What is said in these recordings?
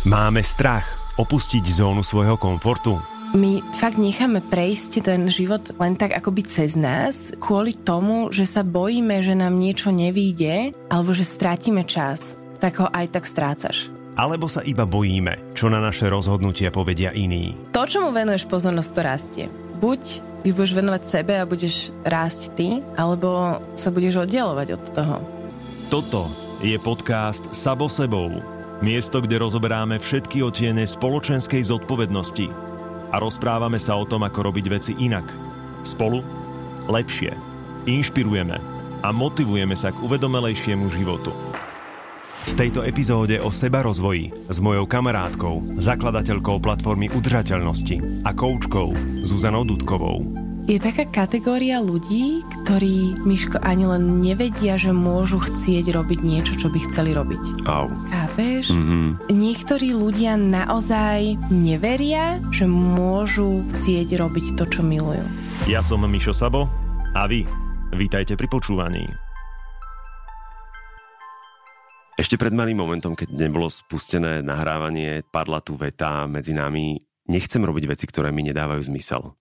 Máme strach opustiť zónu svojho komfortu? My fakt necháme prejsť ten život len tak akoby cez nás, kvôli tomu, že sa bojíme, že nám niečo nevíde, alebo že strátime čas. Tak ho aj tak strácaš. Alebo sa iba bojíme, čo na naše rozhodnutia povedia iní. To, čomu venuješ pozornosť, to rastie. Buď vy budeš venovať sebe a budeš rásť ty, alebo sa budeš oddelovať od toho. Toto je podcast Sabo sebou. Miesto, kde rozoberáme všetky otiene spoločenskej zodpovednosti a rozprávame sa o tom, ako robiť veci inak. Spolu lepšie. Inšpirujeme a motivujeme sa k uvedomelejšiemu životu. V tejto epizóde o seba rozvoji s mojou kamarátkou, zakladateľkou platformy udržateľnosti a koučkou Zuzanou Dudkovou je taká kategória ľudí, ktorí, Miško, ani len nevedia, že môžu chcieť robiť niečo, čo by chceli robiť. Au. Chápeš? Mm-hmm. Niektorí ľudia naozaj neveria, že môžu chcieť robiť to, čo milujú. Ja som Mišo Sabo a vy, vítajte pri počúvaní. Ešte pred malým momentom, keď nebolo spustené nahrávanie, padla tu veta medzi nami nechcem robiť veci, ktoré mi nedávajú zmysel.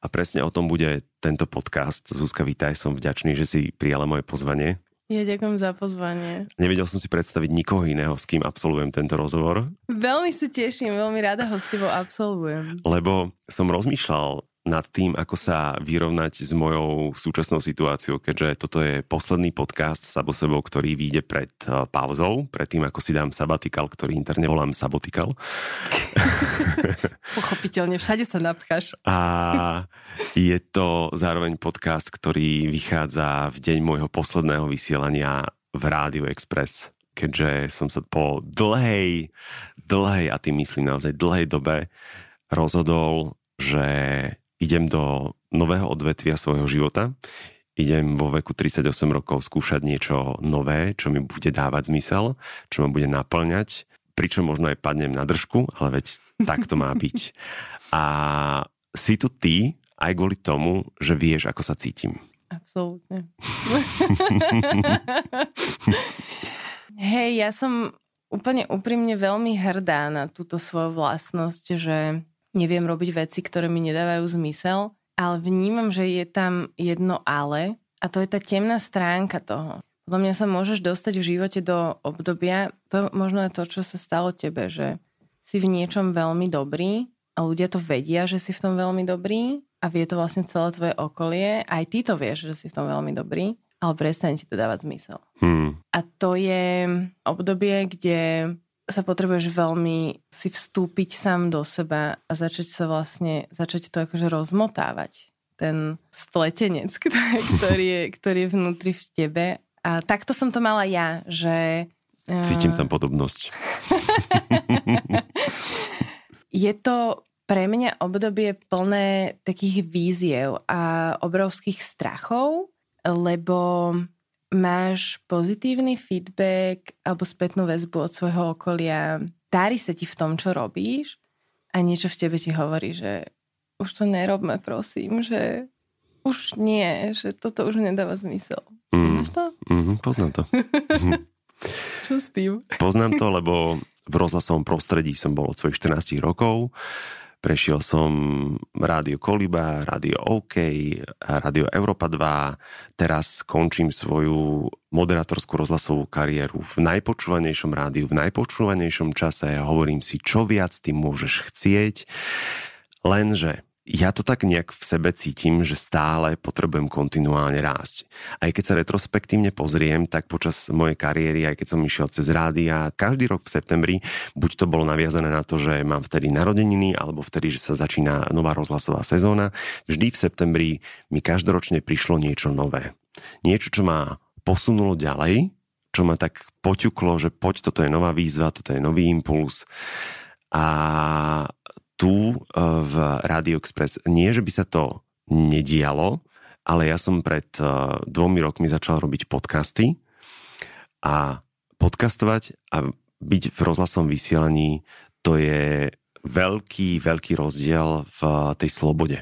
A presne o tom bude tento podcast. Zuzka, vítaj, som vďačný, že si prijala moje pozvanie. Ja ďakujem za pozvanie. Nevedel som si predstaviť nikoho iného, s kým absolvujem tento rozhovor. Veľmi sa teším, veľmi rada ho s tebou absolvujem. Lebo som rozmýšľal nad tým, ako sa vyrovnať s mojou súčasnou situáciou, keďže toto je posledný podcast Sabo sebou, ktorý vyjde pred uh, pauzou, pred tým, ako si dám sabatikal, ktorý interne volám sabotikal. Pochopiteľne, všade sa napcháš. A je to zároveň podcast, ktorý vychádza v deň môjho posledného vysielania v Rádiu Express keďže som sa po dlhej, dlhej, a tým myslím naozaj dlhej dobe, rozhodol, že idem do nového odvetvia svojho života, idem vo veku 38 rokov skúšať niečo nové, čo mi bude dávať zmysel, čo ma bude naplňať, pričom možno aj padnem na držku, ale veď tak to má byť. A si tu ty aj kvôli tomu, že vieš, ako sa cítim. Absolútne. Hej, ja som úplne úprimne veľmi hrdá na túto svoju vlastnosť, že neviem robiť veci, ktoré mi nedávajú zmysel, ale vnímam, že je tam jedno ale a to je tá temná stránka toho. Podľa mňa sa môžeš dostať v živote do obdobia, to možno je to, čo sa stalo tebe, že si v niečom veľmi dobrý a ľudia to vedia, že si v tom veľmi dobrý a vie to vlastne celé tvoje okolie. Aj ty to vieš, že si v tom veľmi dobrý, ale prestane ti to dávať zmysel. Hmm. A to je obdobie, kde sa potrebuješ veľmi si vstúpiť sám do seba a začať sa vlastne, začať to akože rozmotávať. Ten spletenec, ktorý je, ktorý je vnútri v tebe. A takto som to mala ja, že... Cítim tam podobnosť. je to pre mňa obdobie plné takých víziev a obrovských strachov, lebo máš pozitívny feedback alebo spätnú väzbu od svojho okolia, dári sa ti v tom, čo robíš a niečo v tebe ti hovorí, že už to nerobme, prosím, že už nie, že toto už nedáva zmysel. Mm. Máš to? Mm, poznám to. čo s tým? Poznám to, lebo v rozhlasovom prostredí som bol od svojich 14 rokov Prešiel som Rádio Koliba, Rádio OK, Rádio Európa 2. Teraz končím svoju moderátorskú rozhlasovú kariéru v najpočúvanejšom rádiu, v najpočúvanejšom čase. Hovorím si, čo viac ty môžeš chcieť. Lenže ja to tak nejak v sebe cítim, že stále potrebujem kontinuálne rásť. Aj keď sa retrospektívne pozriem, tak počas mojej kariéry, aj keď som išiel cez rádia, každý rok v septembri, buď to bolo naviazané na to, že mám vtedy narodeniny, alebo vtedy, že sa začína nová rozhlasová sezóna, vždy v septembri mi každoročne prišlo niečo nové. Niečo, čo ma posunulo ďalej, čo ma tak poťuklo, že poď, toto je nová výzva, toto je nový impuls. A tu e, v Radio Express nie, že by sa to nedialo, ale ja som pred e, dvomi rokmi začal robiť podcasty a podcastovať a byť v rozhlasovom vysielaní to je veľký, veľký rozdiel v tej slobode.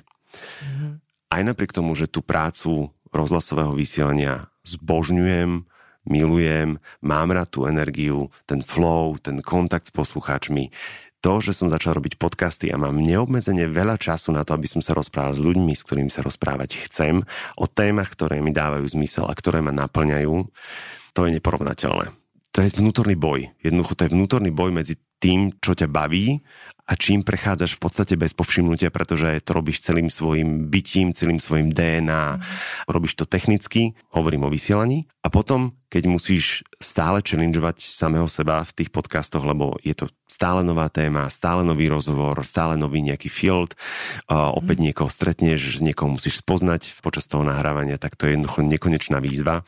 Mm-hmm. Aj napriek tomu, že tú prácu rozhlasového vysielania zbožňujem, milujem, mám rád tú energiu, ten flow, ten kontakt s poslucháčmi. To, že som začal robiť podcasty a mám neobmedzene veľa času na to, aby som sa rozprával s ľuďmi, s ktorými sa rozprávať chcem, o témach, ktoré mi dávajú zmysel a ktoré ma naplňajú, to je neporovnateľné. To je vnútorný boj. Jednoducho to je vnútorný boj medzi tým, čo ťa baví a čím prechádzaš v podstate bez povšimnutia, pretože to robíš celým svojim bytím, celým svojim DNA, mm. robíš to technicky, hovorím o vysielaní a potom, keď musíš stále challengeovať samého seba v tých podcastoch, lebo je to stále nová téma, stále nový rozhovor, stále nový nejaký field, a opäť niekoho stretneš, niekoho musíš spoznať počas toho nahrávania, tak to je jednoducho nekonečná výzva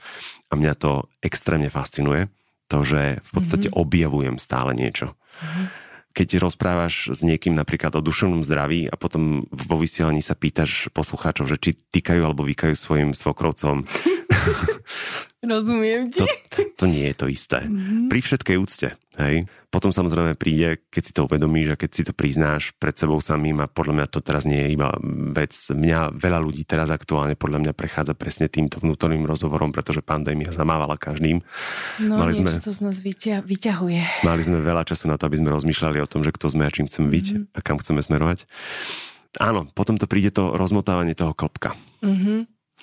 a mňa to extrémne fascinuje, to, že v podstate mm-hmm. objavujem stále niečo. Mm-hmm keď rozprávaš s niekým napríklad o duševnom zdraví a potom vo vysielaní sa pýtaš poslucháčov, že či týkajú alebo vykajú svojim svokrovcom. Rozumiem ti. To, to nie je to isté. Mm-hmm. Pri všetkej úcte. Hej? Potom samozrejme príde, keď si to uvedomíš a keď si to priznáš pred sebou samým a podľa mňa to teraz nie je iba vec. Mňa veľa ľudí teraz aktuálne podľa mňa prechádza presne týmto vnútorným rozhovorom, pretože pandémia zamávala každým. No, mali sme, to z nás vyťa- vyťahuje. Mali sme veľa času na to, aby sme rozmýšľali o tom, že kto sme a čím chceme byť mm-hmm. a kam chceme smerovať. Áno, potom to príde to rozmotávanie toho klopka. Mm-hmm.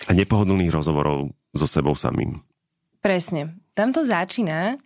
A nepohodlných rozhovorov so sebou samým. Presne. Tam to začína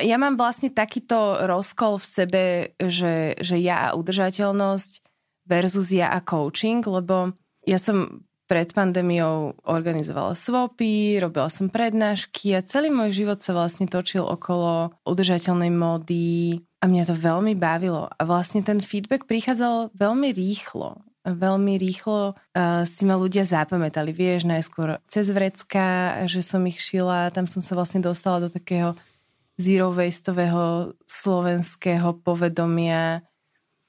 ja mám vlastne takýto rozkol v sebe, že, že ja a udržateľnosť versus ja a coaching, lebo ja som pred pandémiou organizovala swapy, robila som prednášky a celý môj život sa vlastne točil okolo udržateľnej módy a mňa to veľmi bavilo. A vlastne ten feedback prichádzal veľmi rýchlo. Veľmi rýchlo uh, si ma ľudia zapamätali. Vieš, najskôr cez vrecka, že som ich šila, tam som sa vlastne dostala do takého zero wasteového slovenského povedomia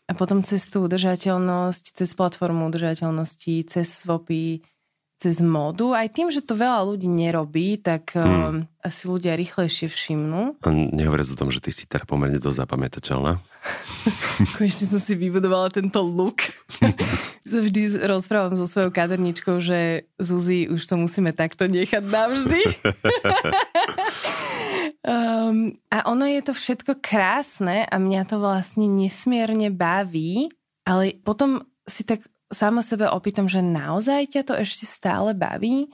a potom cez tú udržateľnosť, cez platformu udržateľnosti, cez swapy, cez modu. Aj tým, že to veľa ľudí nerobí, tak hmm. uh, asi ľudia rýchlejšie všimnú. A nehovoriac o tom, že ty si teda pomerne dosť zapamätateľná. Konečne som si vybudovala tento look. vždy rozprávam so svojou kaderničkou, že Zuzi, už to musíme takto nechať navždy. Um, a ono je to všetko krásne a mňa to vlastne nesmierne baví, ale potom si tak sama sebe opýtam, že naozaj ťa to ešte stále baví?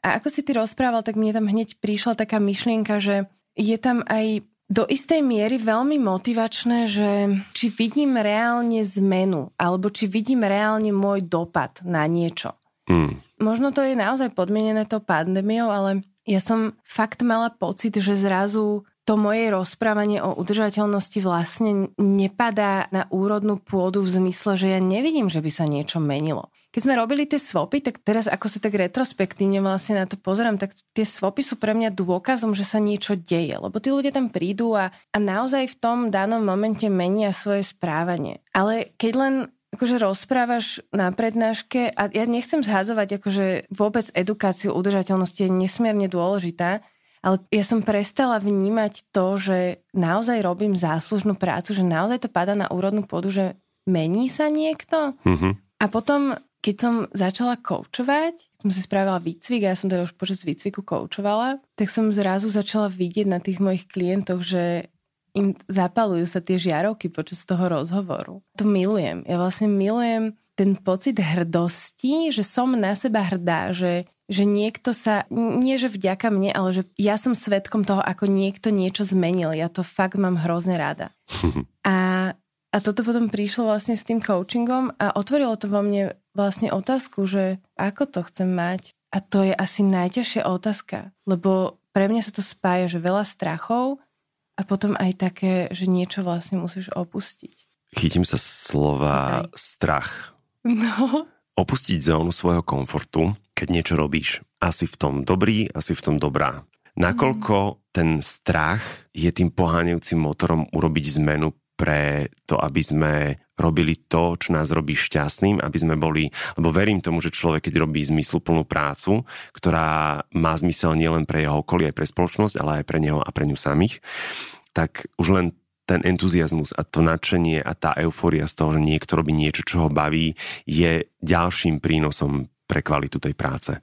A ako si ty rozprával, tak mne tam hneď prišla taká myšlienka, že je tam aj do istej miery veľmi motivačné, že či vidím reálne zmenu, alebo či vidím reálne môj dopad na niečo. Mm. Možno to je naozaj podmienené to pandémiou, ale ja som fakt mala pocit, že zrazu to moje rozprávanie o udržateľnosti vlastne nepadá na úrodnú pôdu v zmysle, že ja nevidím, že by sa niečo menilo. Keď sme robili tie svopy, tak teraz ako sa tak retrospektívne vlastne na to pozerám, tak tie svopy sú pre mňa dôkazom, že sa niečo deje. Lebo tí ľudia tam prídu a, a naozaj v tom danom momente menia svoje správanie. Ale keď len akože rozprávaš na prednáške a ja nechcem zházovať akože vôbec edukáciu udržateľnosti je nesmierne dôležitá, ale ja som prestala vnímať to, že naozaj robím záslužnú prácu, že naozaj to padá na úrodnú pôdu, že mení sa niekto. Mm-hmm. A potom, keď som začala koučovať, som si spravila výcvik a ja som teda už počas výcviku koučovala, tak som zrazu začala vidieť na tých mojich klientoch, že im zapalujú sa tie žiarovky počas toho rozhovoru. To milujem. Ja vlastne milujem ten pocit hrdosti, že som na seba hrdá, že, že niekto sa, nie že vďaka mne, ale že ja som svetkom toho, ako niekto niečo zmenil. Ja to fakt mám hrozne rada. A, a toto potom prišlo vlastne s tým coachingom a otvorilo to vo mne vlastne otázku, že ako to chcem mať. A to je asi najťažšia otázka, lebo pre mňa sa to spája, že veľa strachov, a potom aj také, že niečo vlastne musíš opustiť. Chytím sa slova okay. strach. No. Opustiť zónu svojho komfortu, keď niečo robíš. Asi v tom dobrý, asi v tom dobrá. Nakoľko mm. ten strach je tým poháňajúcim motorom urobiť zmenu pre to, aby sme robili to, čo nás robí šťastným, aby sme boli, lebo verím tomu, že človek, keď robí zmysluplnú prácu, ktorá má zmysel nielen pre jeho okolie, aj pre spoločnosť, ale aj pre neho a pre ňu samých, tak už len ten entuziasmus a to nadšenie a tá euforia z toho, že niekto robí niečo, čo ho baví, je ďalším prínosom pre kvalitu tej práce.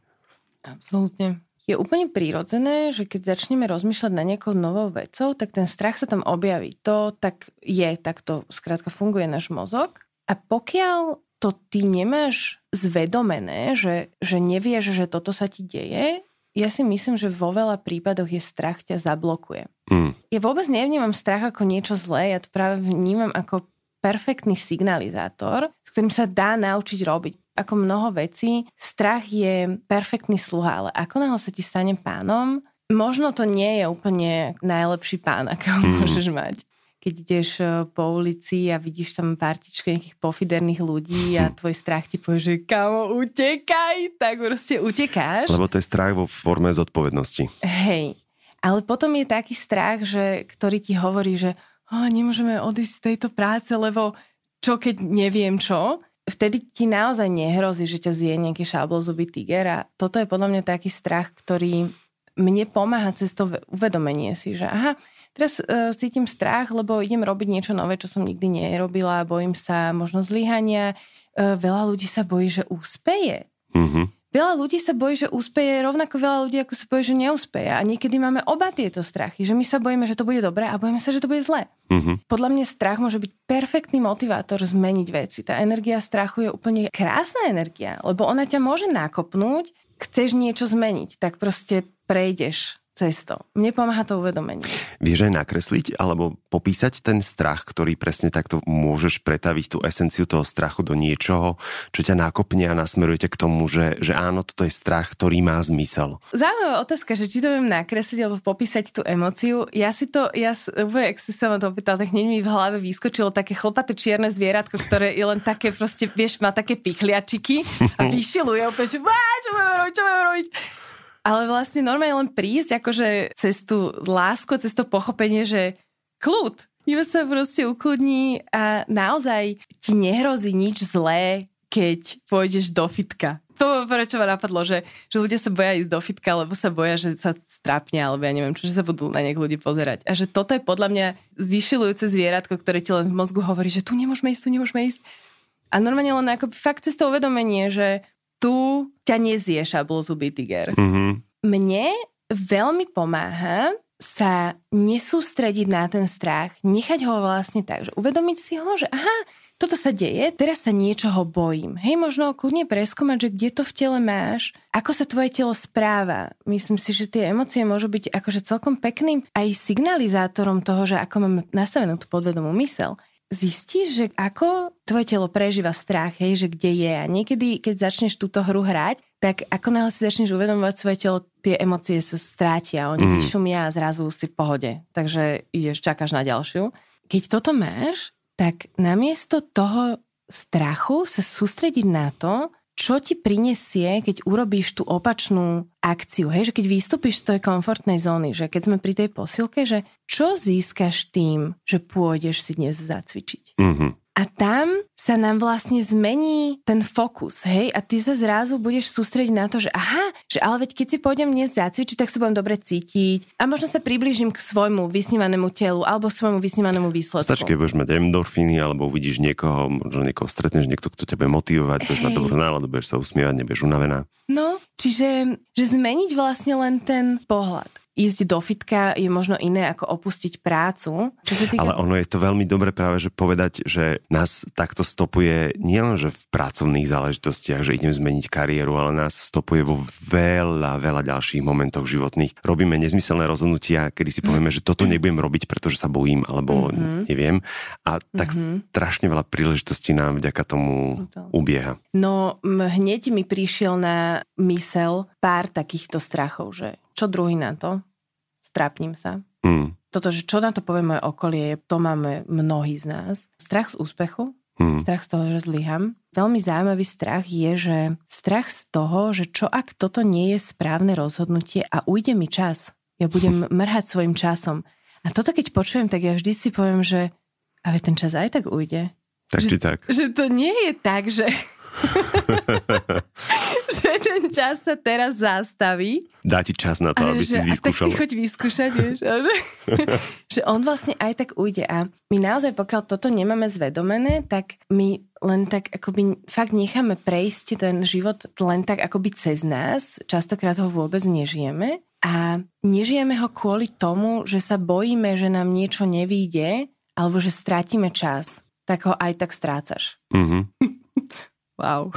Absolútne. Je úplne prírodzené, že keď začneme rozmýšľať na nejakou novou vecou, tak ten strach sa tam objaví. To tak je, tak to skrátka funguje náš mozog. A pokiaľ to ty nemáš zvedomené, že, že nevieš, že toto sa ti deje, ja si myslím, že vo veľa prípadoch je strach ťa zablokuje. Mm. Ja vôbec nevnímam strach ako niečo zlé, ja to práve vnímam ako perfektný signalizátor, s ktorým sa dá naučiť robiť ako mnoho vecí, strach je perfektný sluha, ale ako náhle sa ti stane pánom, možno to nie je úplne najlepší pán, akého mm. môžeš mať. Keď ideš e, po ulici a vidíš tam partičku nejakých pofiderných ľudí a hm. tvoj strach ti povie, že kamo, utekaj, tak proste utekáš. Lebo to je strach vo forme zodpovednosti. Hej, ale potom je taký strach, že, ktorý ti hovorí, že oh, nemôžeme odísť z tejto práce, lebo čo keď neviem čo vtedy ti naozaj nehrozí, že ťa zje nejaký šablozubý tiger a toto je podľa mňa taký strach, ktorý mne pomáha cez to uvedomenie si, že aha, teraz uh, cítim strach, lebo idem robiť niečo nové, čo som nikdy nerobila, bojím sa možno zlyhania, uh, veľa ľudí sa bojí, že úspeje. Mm-hmm. Veľa ľudí sa bojí, že úspeje, rovnako veľa ľudí, ako sa bojí, že neúspeje. A niekedy máme oba tieto strachy, že my sa bojíme, že to bude dobré a bojíme sa, že to bude zlé. Mm-hmm. Podľa mňa strach môže byť perfektný motivátor zmeniť veci. Tá energia strachu je úplne krásna energia, lebo ona ťa môže nakopnúť, chceš niečo zmeniť, tak proste prejdeš cesto. Mne pomáha to uvedomenie. Vieš aj nakresliť alebo popísať ten strach, ktorý presne takto môžeš pretaviť tú esenciu toho strachu do niečoho, čo ťa nakopne a nasmerujete k tomu, že, že áno, toto je strach, ktorý má zmysel. Zaujímavá otázka, že či to viem nakresliť alebo popísať tú emociu. Ja si to, ja, ak si sa ma to opýtal, tak hneď mi v hlave vyskočilo také chlpaté čierne zvieratko, ktoré je len také proste, vieš, má také pichliačiky a vyšiluje úplne, že čo budeme robiť, čo budeme robiť ale vlastne normálne len prísť akože cez tú lásku, cez to pochopenie, že kľud, iba sa proste ukludní a naozaj ti nehrozí nič zlé, keď pôjdeš do fitka. To prečo ma napadlo, že, že ľudia sa boja ísť do fitka, lebo sa boja, že sa strápne, alebo ja neviem čo, že sa budú na niek ľudí pozerať. A že toto je podľa mňa vyšilujúce zvieratko, ktoré ti len v mozgu hovorí, že tu nemôžeme ísť, tu nemôžeme ísť. A normálne len ako fakt cez to uvedomenie, že tu ťa nezie šablozubý tiger. Mm-hmm. Mne veľmi pomáha sa nesústrediť na ten strach, nechať ho vlastne tak, že uvedomiť si ho, že aha, toto sa deje, teraz sa niečoho bojím. Hej, možno kľudne preskúmať, že kde to v tele máš, ako sa tvoje telo správa. Myslím si, že tie emócie môžu byť akože celkom pekným aj signalizátorom toho, že ako máme nastavenú tú podvedomú mysel zistíš, že ako tvoje telo prežíva strach, hej, že kde je. A niekedy, keď začneš túto hru hrať, tak ako náhle si začneš uvedomovať svoje telo, tie emócie sa strátia, oni mm. vyšumia a zrazu si v pohode. Takže ideš, čakáš na ďalšiu. Keď toto máš, tak namiesto toho strachu sa sústrediť na to, čo ti prinesie, keď urobíš tú opačnú akciu, hej, že keď vystúpiš z tej komfortnej zóny, že keď sme pri tej posilke, že čo získaš tým, že pôjdeš si dnes zacvičiť. Mm-hmm. A tam sa nám vlastne zmení ten fokus, hej? A ty sa zrazu budeš sústrediť na to, že aha, že ale veď keď si pôjdem dnes zacvičiť, tak sa budem dobre cítiť a možno sa priblížim k svojmu vysnívanému telu alebo svojmu vysnívanému výsledku. Stačí, keď budeš mať endorfíny alebo uvidíš niekoho, možno niekoho stretneš, niekto, kto ťa bude motivovať, budeš mať dobrú náladu, budeš sa usmievať, nebudeš unavená. No, čiže že zmeniť vlastne len ten pohľad ísť do fitka je možno iné ako opustiť prácu. Čo sa týka... Ale ono je to veľmi dobre práve, že povedať, že nás takto stopuje nielen, že v pracovných záležitostiach, že idem zmeniť kariéru, ale nás stopuje vo veľa, veľa ďalších momentoch životných. Robíme nezmyselné rozhodnutia, kedy si povieme, že toto nebudem robiť, pretože sa bojím, alebo mm-hmm. neviem. A tak mm-hmm. strašne veľa príležitostí nám vďaka tomu ubieha. No hneď mi prišiel na mysel pár takýchto strachov, že čo druhý na to? Strápnim sa. Mm. Toto, že čo na to povie moje okolie, to máme mnohí z nás. Strach z úspechu, mm. strach z toho, že zlyham. Veľmi zaujímavý strach je, že strach z toho, že čo ak toto nie je správne rozhodnutie a ujde mi čas. Ja budem mrhať svojim časom. A toto keď počujem, tak ja vždy si poviem, že ale ten čas aj tak ujde. Tak že, či tak. Že to nie je tak, že... že ten čas sa teraz zastaví. Dá ti čas na to, aby že, si vyskúšal. tak si choď vyskúšať, vieš. že on vlastne aj tak ujde. A my naozaj, pokiaľ toto nemáme zvedomené, tak my len tak akoby fakt necháme prejsť ten život len tak akoby cez nás. Častokrát ho vôbec nežijeme. A nežijeme ho kvôli tomu, že sa bojíme, že nám niečo nevíde, alebo že strátime čas. Tak ho aj tak strácaš. Mm-hmm. wow.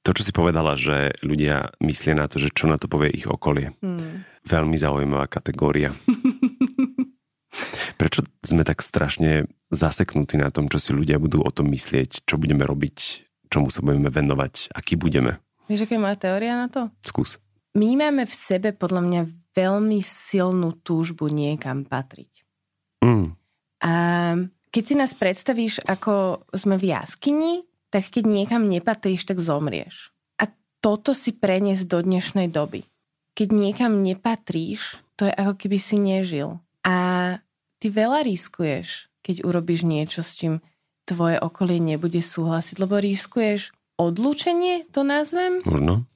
To, čo si povedala, že ľudia myslia na to, že čo na to povie ich okolie. Hmm. Veľmi zaujímavá kategória. Prečo sme tak strašne zaseknutí na tom, čo si ľudia budú o tom myslieť, čo budeme robiť, čomu sa budeme venovať, aký budeme? Vieš, aká je moja teória na to? Skús. My máme v sebe podľa mňa veľmi silnú túžbu niekam patriť. Mm. A keď si nás predstavíš, ako sme v jaskyni, tak keď niekam nepatríš, tak zomrieš. A toto si preniesť do dnešnej doby. Keď niekam nepatríš, to je ako keby si nežil. A ty veľa riskuješ, keď urobíš niečo, s čím tvoje okolie nebude súhlasiť, lebo riskuješ odlúčenie, to nazvem. Možno.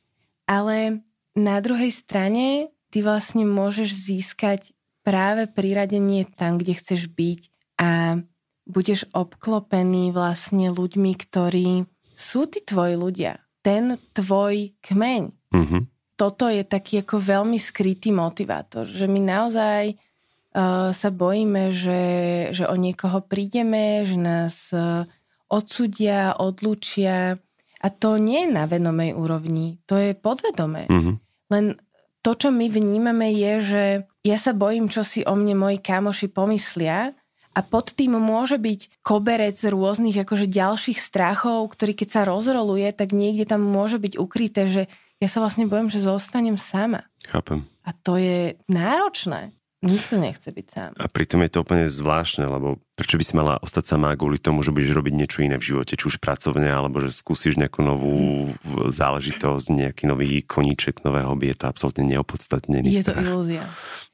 Ale na druhej strane ty vlastne môžeš získať práve priradenie tam, kde chceš byť a budeš obklopený vlastne ľuďmi, ktorí sú tí tvoji ľudia. Ten tvoj kmeň. Mm-hmm. Toto je taký ako veľmi skrytý motivátor, že my naozaj uh, sa bojíme, že, že o niekoho prídeme, že nás uh, odsudia, odlučia. A to nie je na venomej úrovni, to je podvedomé. Mm-hmm. Len to, čo my vnímame, je, že ja sa bojím, čo si o mne moji kamoši pomyslia a pod tým môže byť koberec rôznych akože ďalších strachov, ktorý keď sa rozroluje, tak niekde tam môže byť ukryté, že ja sa vlastne bojím, že zostanem sama. Chápem. A to je náročné. Nikto nechce byť sám. A pritom je to úplne zvláštne, lebo prečo by si mala ostať sama kvôli tomu, že budeš robiť niečo iné v živote, či už pracovne, alebo že skúsiš nejakú novú záležitosť, nejaký nový koníček, nové hobby, je to absolútne neopodstatnený Je strach. to ilúzia.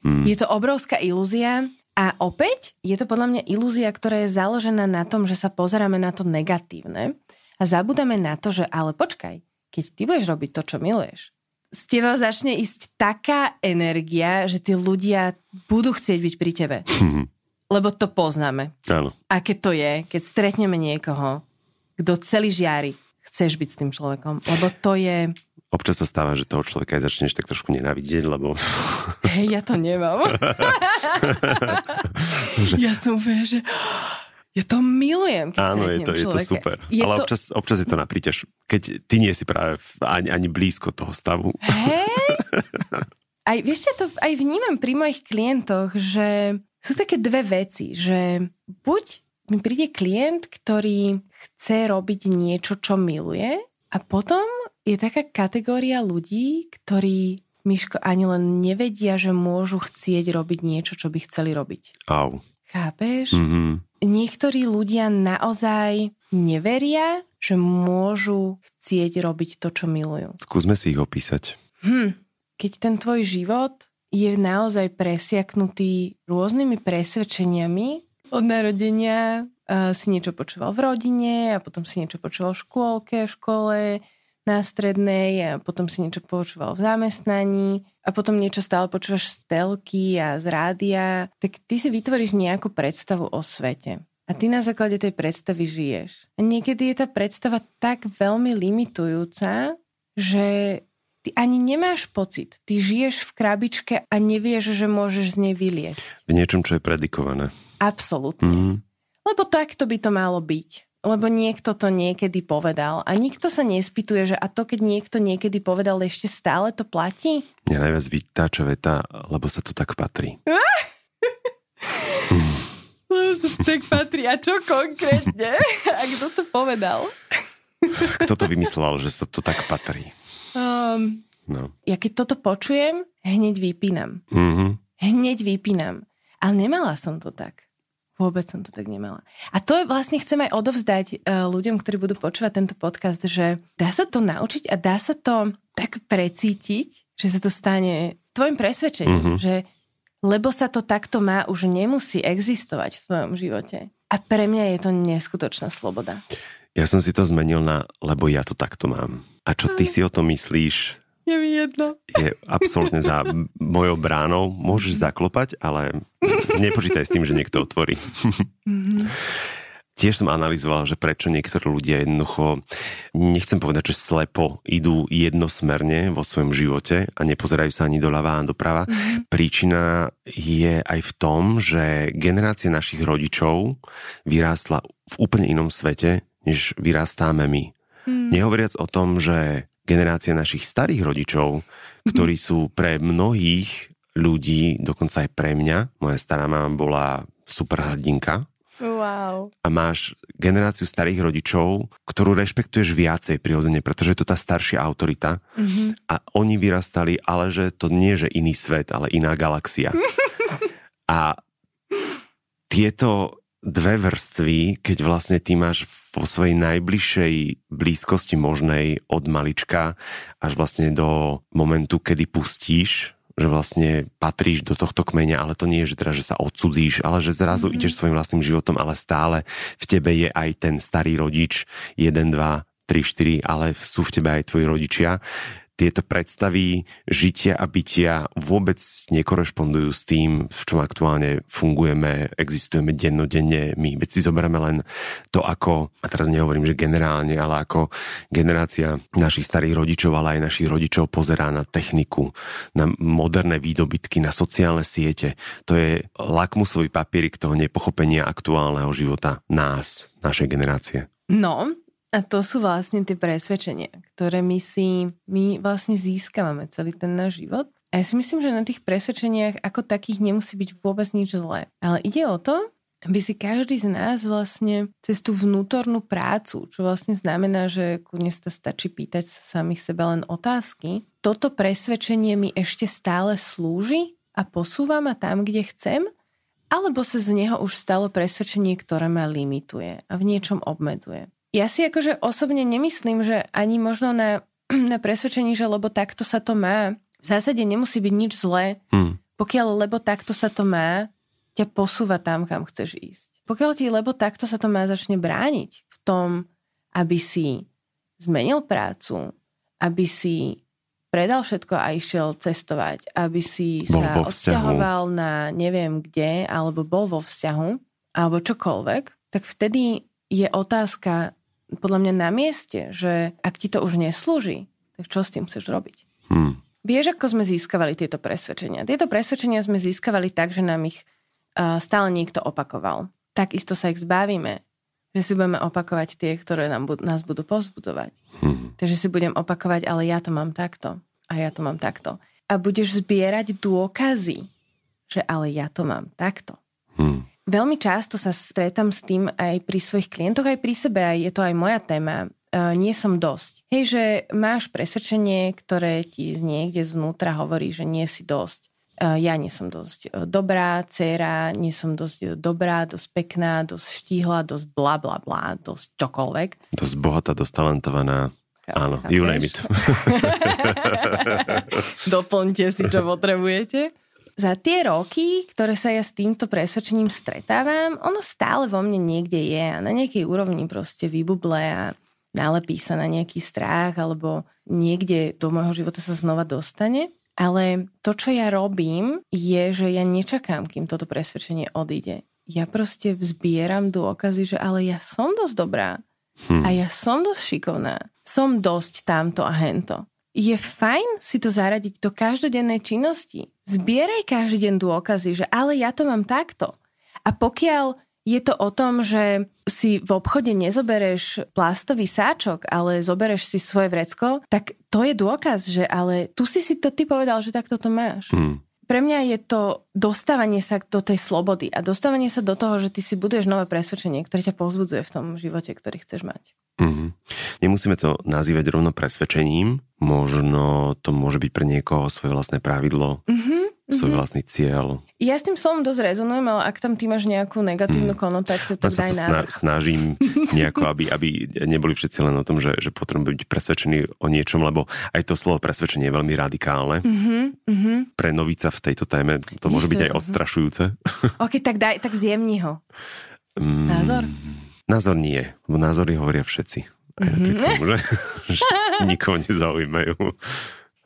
Mm. Je to obrovská ilúzia a opäť je to podľa mňa ilúzia, ktorá je založená na tom, že sa pozeráme na to negatívne a zabudáme na to, že ale počkaj, keď ty budeš robiť to, čo miluješ, z teba začne ísť taká energia, že tí ľudia budú chcieť byť pri tebe. Mm-hmm. Lebo to poznáme. Áno. Aké to je, keď stretneme niekoho, kto celý žiari, chceš byť s tým človekom. Lebo to je Občas sa stáva, že toho človeka aj začneš tak trošku nenávidieť, lebo... Hej, ja to nemám. že... Ja som úplne, že... Ja to milujem, keď Áno, je to, je to super. Je Ale to... Občas, občas je to na príťaž, keď ty nie si práve ani, ani blízko toho stavu. Hej? Aj, vieš, ja to aj vnímam pri mojich klientoch, že sú také dve veci, že buď mi príde klient, ktorý chce robiť niečo, čo miluje a potom je taká kategória ľudí, ktorí Miško ani len nevedia, že môžu chcieť robiť niečo, čo by chceli robiť. Au. Chápeš? Mm-hmm. Niektorí ľudia naozaj neveria, že môžu chcieť robiť to, čo milujú. Skúsme si ich opísať. Hm. Keď ten tvoj život je naozaj presiaknutý rôznymi presvedčeniami, od narodenia uh, si niečo počúval v rodine a potom si niečo počúval v škôlke, v škole, na strednej a potom si niečo počúval v zamestnaní a potom niečo stále počúvaš z telky a z rádia, tak ty si vytvoríš nejakú predstavu o svete. A ty na základe tej predstavy žiješ. A niekedy je tá predstava tak veľmi limitujúca, že ty ani nemáš pocit. Ty žiješ v krabičke a nevieš, že môžeš z nej vyliesť. V niečom, čo je predikované. Absolútne. Mm. Lebo takto by to malo byť lebo niekto to niekedy povedal. A nikto sa nespýtuje, že a to, keď niekto niekedy povedal, ešte stále to platí? Mňa najviac vytáča veta, lebo sa to tak patrí. Lebo sa to tak patrí. A čo konkrétne? A kto to povedal? Kto to vymyslel, že sa to tak patrí? Um, no. Ja keď toto počujem, hneď vypínam. Mm-hmm. Hneď vypínam. Ale nemala som to tak. Vôbec som to tak nemala. A to vlastne chcem aj odovzdať uh, ľuďom, ktorí budú počúvať tento podcast, že dá sa to naučiť a dá sa to tak precítiť, že sa to stane tvojim presvedčením, mm-hmm. že lebo sa to takto má, už nemusí existovať v tvojom živote. A pre mňa je to neskutočná sloboda. Ja som si to zmenil na, lebo ja to takto mám. A čo ty si o to myslíš? Je mi jedno. Je absolútne za mojou bránou. Môžeš zaklopať, ale nepočítaj s tým, že niekto otvorí. Mm-hmm. Tiež som analyzoval, že prečo niektorí ľudia jednoducho, nechcem povedať, že slepo idú jednosmerne vo svojom živote a nepozerajú sa ani doľava a doprava. Mm-hmm. Príčina je aj v tom, že generácia našich rodičov vyrástla v úplne inom svete, než vyrastáme my. Mm. Nehovoriac o tom, že generácia našich starých rodičov, ktorí sú pre mnohých ľudí, dokonca aj pre mňa, moja stará mama bola superhrdinka, Wow. A máš generáciu starých rodičov, ktorú rešpektuješ viacej prirodzene, pretože je to tá staršia autorita. Mm-hmm. A oni vyrastali, ale že to nie je iný svet, ale iná galaxia. a tieto dve vrstvy, keď vlastne ty máš vo svojej najbližšej blízkosti možnej od malička až vlastne do momentu, kedy pustíš že vlastne patríš do tohto kmeňa, ale to nie je, že teda, že sa odsudzíš, ale že zrazu mm-hmm. ideš svojim vlastným životom, ale stále v tebe je aj ten starý rodič, 1, 2, 3, 4, ale sú v tebe aj tvoji rodičia tieto predstavy žitia a bytia vôbec nekorešpondujú s tým, v čom aktuálne fungujeme, existujeme dennodenne. My veď si zoberieme len to ako, a teraz nehovorím, že generálne, ale ako generácia našich starých rodičov, ale aj našich rodičov pozerá na techniku, na moderné výdobytky, na sociálne siete. To je lakmusový papierik toho nepochopenia aktuálneho života nás, našej generácie. No, a to sú vlastne tie presvedčenia, ktoré my si, my vlastne získavame celý ten náš život. A ja si myslím, že na tých presvedčeniach ako takých nemusí byť vôbec nič zlé. Ale ide o to, aby si každý z nás vlastne cez tú vnútornú prácu, čo vlastne znamená, že kľudne sa stačí pýtať sa samých seba len otázky, toto presvedčenie mi ešte stále slúži a posúva ma tam, kde chcem, alebo sa z neho už stalo presvedčenie, ktoré ma limituje a v niečom obmedzuje. Ja si akože osobne nemyslím, že ani možno na, na presvedčení, že lebo takto sa to má, v zásade nemusí byť nič zlé, hmm. pokiaľ lebo takto sa to má, ťa posúva tam, kam chceš ísť. Pokiaľ ti lebo takto sa to má začne brániť v tom, aby si zmenil prácu, aby si predal všetko a išiel cestovať, aby si bol sa odsťahoval na neviem kde, alebo bol vo vzťahu, alebo čokoľvek, tak vtedy je otázka, podľa mňa na mieste, že ak ti to už neslúži, tak čo s tým chceš robiť? Hmm. Vieš, ako sme získavali tieto presvedčenia? Tieto presvedčenia sme získavali tak, že nám ich uh, stále niekto opakoval. Takisto sa ich zbavíme, že si budeme opakovať tie, ktoré nám, nás budú pozbudzovať. Hmm. Takže si budem opakovať, ale ja to mám takto a ja to mám takto. A budeš zbierať dôkazy, že ale ja to mám takto. Hmm. Veľmi často sa stretám s tým aj pri svojich klientoch, aj pri sebe, aj je to aj moja téma. Uh, nie som dosť. Hej, že máš presvedčenie, ktoré ti niekde zvnútra hovorí, že nie si dosť. Uh, ja nie som dosť uh, dobrá dcera, nie som dosť dobrá, dosť pekná, dosť štíhla, dosť bla bla bla, dosť čokoľvek. Dosť bohatá, dosť talentovaná. Áno, you name it. Doplňte si, čo potrebujete za tie roky, ktoré sa ja s týmto presvedčením stretávam, ono stále vo mne niekde je a na nejakej úrovni proste vybuble a nalepí sa na nejaký strach alebo niekde do môjho života sa znova dostane. Ale to, čo ja robím, je, že ja nečakám, kým toto presvedčenie odíde. Ja proste zbieram dôkazy, že ale ja som dosť dobrá. Hmm. A ja som dosť šikovná. Som dosť tamto a hento je fajn si to zaradiť do každodennej činnosti. Zbieraj každý deň dôkazy, že ale ja to mám takto. A pokiaľ je to o tom, že si v obchode nezobereš plastový sáčok, ale zobereš si svoje vrecko, tak to je dôkaz, že ale tu si si to ty povedal, že takto to máš. Hmm. Pre mňa je to dostávanie sa do tej slobody a dostávanie sa do toho, že ty si buduješ nové presvedčenie, ktoré ťa pozbudzuje v tom živote, ktorý chceš mať. Mm-hmm. Nemusíme to nazývať rovno presvedčením, možno to môže byť pre niekoho svoje vlastné pravidlo, mm-hmm. svoj vlastný cieľ. Ja s tým slovom dosť rezonujem, ale ak tam ty máš nejakú negatívnu mm. konotáciu, tak daj návrh. snažím nejako, aby, aby neboli všetci len o tom, že, že potrebujú byť presvedčení o niečom, lebo aj to slovo presvedčenie je veľmi radikálne. Mm-hmm. Pre novica v tejto téme to môže byť aj odstrašujúce. ok, tak daj, tak zjemni ho. Mm. Názor? Nie, názory hovoria všetci. Aj mm-hmm. tomu, že, že nikoho nezaujímajú.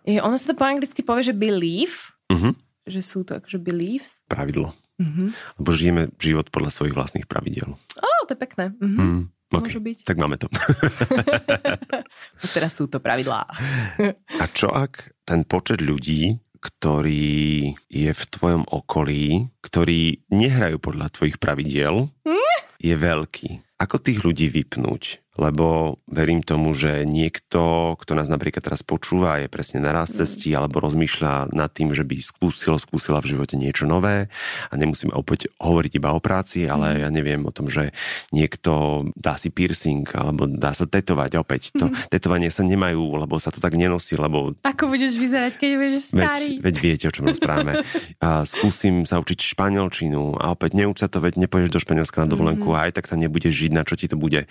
Je, ono sa to po anglicky povie, že believe, Uh-huh. že sú to akože beliefs. Pravidlo. Mhm. Lebo žijeme život podľa svojich vlastných pravidiel. Ó, to je pekné. Mhm. Mm, okay. byť. Tak máme to. No teraz sú to pravidlá. A čo ak ten počet ľudí, ktorý je v tvojom okolí, ktorí nehrajú podľa tvojich pravidiel, je veľký. Ako tých ľudí vypnúť? Lebo verím tomu, že niekto, kto nás napríklad teraz počúva, je presne naraz cestí alebo rozmýšľa nad tým, že by skúsil, skúsila v živote niečo nové a nemusíme opäť hovoriť iba o práci, ale ja neviem o tom, že niekto dá si piercing alebo dá sa tetovať. Opäť to tetovanie sa nemajú, lebo sa to tak nenosí, lebo Ako budeš vyzerať, keď budeš starý? Veď, veď viete, o čom rozprávame. A skúsim sa učiť španielčinu a opäť neúč sa to, veď nepôjdeš do Španielska na dovolenku a aj tak tam nebudeš žiť, na čo ti to bude.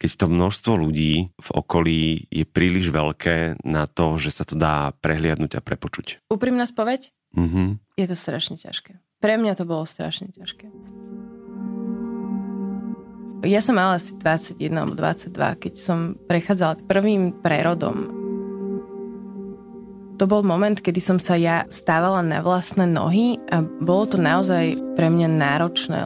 Keď to množstvo ľudí v okolí je príliš veľké na to, že sa to dá prehliadnúť a prepočuť. Úprimná spoveď? Mhm. Je to strašne ťažké. Pre mňa to bolo strašne ťažké. Ja som mala asi 21 alebo 22, keď som prechádzala prvým prerodom. To bol moment, kedy som sa ja stávala na vlastné nohy a bolo to naozaj pre mňa náročné.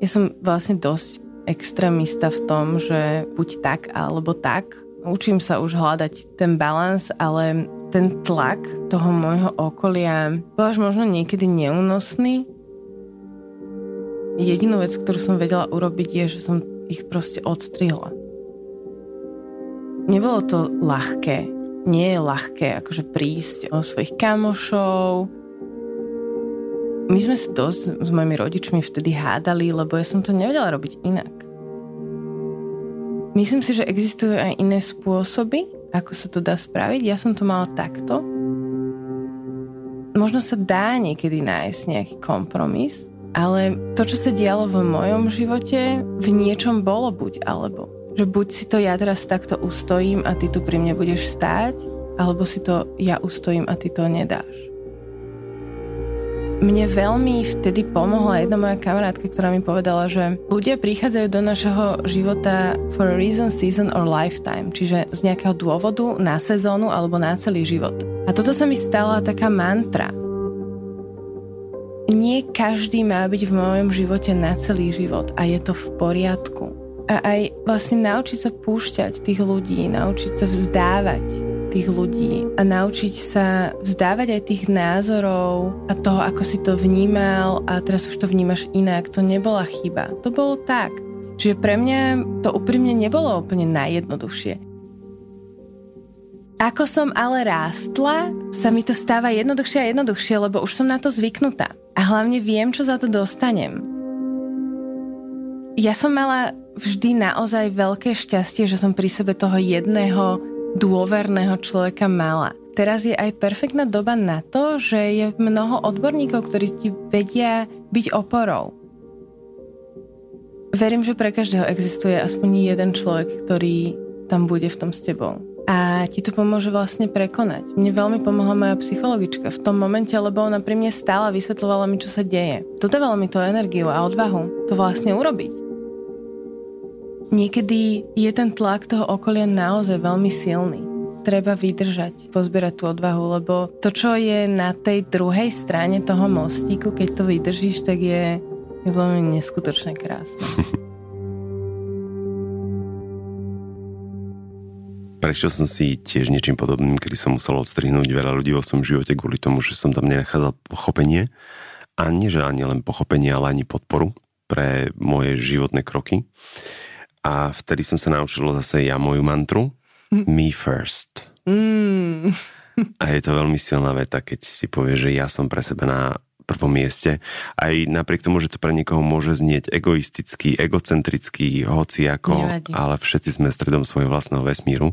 Ja som vlastne dosť extrémista v tom, že buď tak alebo tak. Učím sa už hľadať ten balans, ale ten tlak toho môjho okolia bol až možno niekedy neúnosný. Jedinú vec, ktorú som vedela urobiť, je, že som ich proste odstrihla. Nebolo to ľahké. Nie je ľahké akože prísť o svojich kamošov. My sme sa dosť s mojimi rodičmi vtedy hádali, lebo ja som to nevedela robiť inak. Myslím si, že existujú aj iné spôsoby, ako sa to dá spraviť. Ja som to mala takto. Možno sa dá niekedy nájsť nejaký kompromis, ale to, čo sa dialo v mojom živote, v niečom bolo buď alebo. Že buď si to ja teraz takto ustojím a ty tu pri mne budeš stáť, alebo si to ja ustojím a ty to nedáš. Mne veľmi vtedy pomohla jedna moja kamarátka, ktorá mi povedala, že ľudia prichádzajú do našeho života for a reason, season or lifetime, čiže z nejakého dôvodu na sezónu alebo na celý život. A toto sa mi stala taká mantra. Nie každý má byť v mojom živote na celý život a je to v poriadku. A aj vlastne naučiť sa púšťať tých ľudí, naučiť sa vzdávať tých ľudí a naučiť sa vzdávať aj tých názorov a toho, ako si to vnímal a teraz už to vnímaš inak. To nebola chyba. To bolo tak. Čiže pre mňa to úprimne nebolo úplne najjednoduchšie. Ako som ale rástla, sa mi to stáva jednoduchšie a jednoduchšie, lebo už som na to zvyknutá. A hlavne viem, čo za to dostanem. Ja som mala vždy naozaj veľké šťastie, že som pri sebe toho jedného dôverného človeka mala. Teraz je aj perfektná doba na to, že je mnoho odborníkov, ktorí ti vedia byť oporou. Verím, že pre každého existuje aspoň jeden človek, ktorý tam bude v tom s tebou. A ti to pomôže vlastne prekonať. Mne veľmi pomohla moja psychologička v tom momente, lebo ona pri mne stála vysvetľovala mi, čo sa deje. Dodávala mi to energiu a odvahu to vlastne urobiť niekedy je ten tlak toho okolia naozaj veľmi silný. Treba vydržať, pozbierať tú odvahu, lebo to, čo je na tej druhej strane toho mostíku, keď to vydržíš, tak je, je veľmi neskutočne krásne. Prešiel som si tiež niečím podobným, kedy som musel odstrihnúť veľa ľudí vo svojom živote kvôli tomu, že som tam nenachádzal pochopenie. A nie, že ani len pochopenie, ale ani podporu pre moje životné kroky. A vtedy som sa naučil zase ja moju mantru. Me first. Mm. A je to veľmi silná veta, keď si povie, že ja som pre seba na prvom mieste. Aj napriek tomu, že to pre niekoho môže znieť egoistický, egocentrický, hoci ako, Nevadí. ale všetci sme stredom svojho vlastného vesmíru.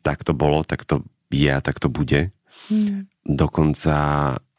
Tak to bolo, tak to je a tak to bude. Mm. Dokonca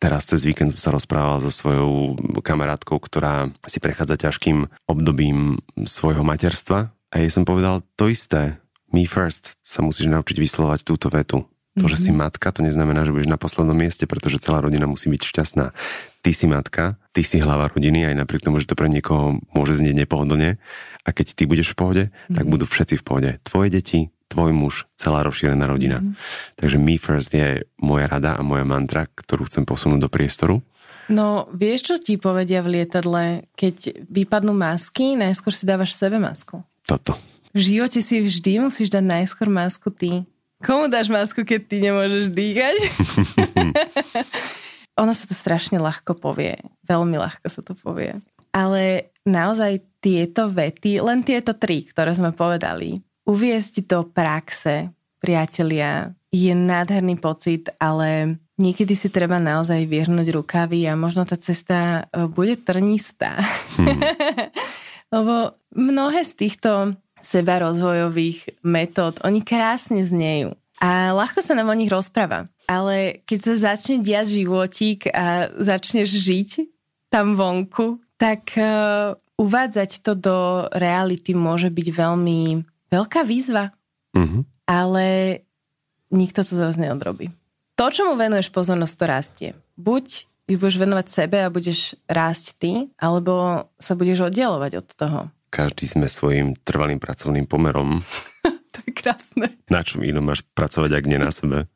teraz cez víkend sa rozprával so svojou kamarátkou, ktorá si prechádza ťažkým obdobím svojho materstva a jej som povedal to isté. Me first sa musíš naučiť vyslovať túto vetu. To, že si matka, to neznamená, že budeš na poslednom mieste, pretože celá rodina musí byť šťastná. Ty si matka, ty si hlava rodiny, aj napriek tomu, že to pre niekoho môže znieť nepohodlne. A keď ty budeš v pohode, tak budú všetci v pohode. Tvoje deti, tvoj muž, celá rozšírená rodina. Mm. Takže me first je moja rada a moja mantra, ktorú chcem posunúť do priestoru. No, vieš, čo ti povedia v lietadle, keď vypadnú masky, najskôr si dávaš sebe masku? Toto. V živote si vždy musíš dať najskôr masku ty. Komu dáš masku, keď ty nemôžeš dýchať? ono sa to strašne ľahko povie. Veľmi ľahko sa to povie. Ale naozaj tieto vety, len tieto tri, ktoré sme povedali, uviezť do praxe, priatelia, je nádherný pocit, ale niekedy si treba naozaj vyhrnúť rukavy a možno tá cesta e, bude trnistá. Hmm. Lebo mnohé z týchto seba rozvojových metód, oni krásne znejú. A ľahko sa nám o nich rozpráva ale keď sa začne diať životík a začneš žiť tam vonku, tak uh, uvádzať to do reality môže byť veľmi veľká výzva. Mm-hmm. Ale nikto to zase neodrobí. To, čo mu venuješ pozornosť, to rastie. Buď ju budeš venovať sebe a budeš rásť ty, alebo sa budeš oddelovať od toho. Každý sme svojim trvalým pracovným pomerom to je krásne. Na čom inom máš pracovať, ak nie na sebe?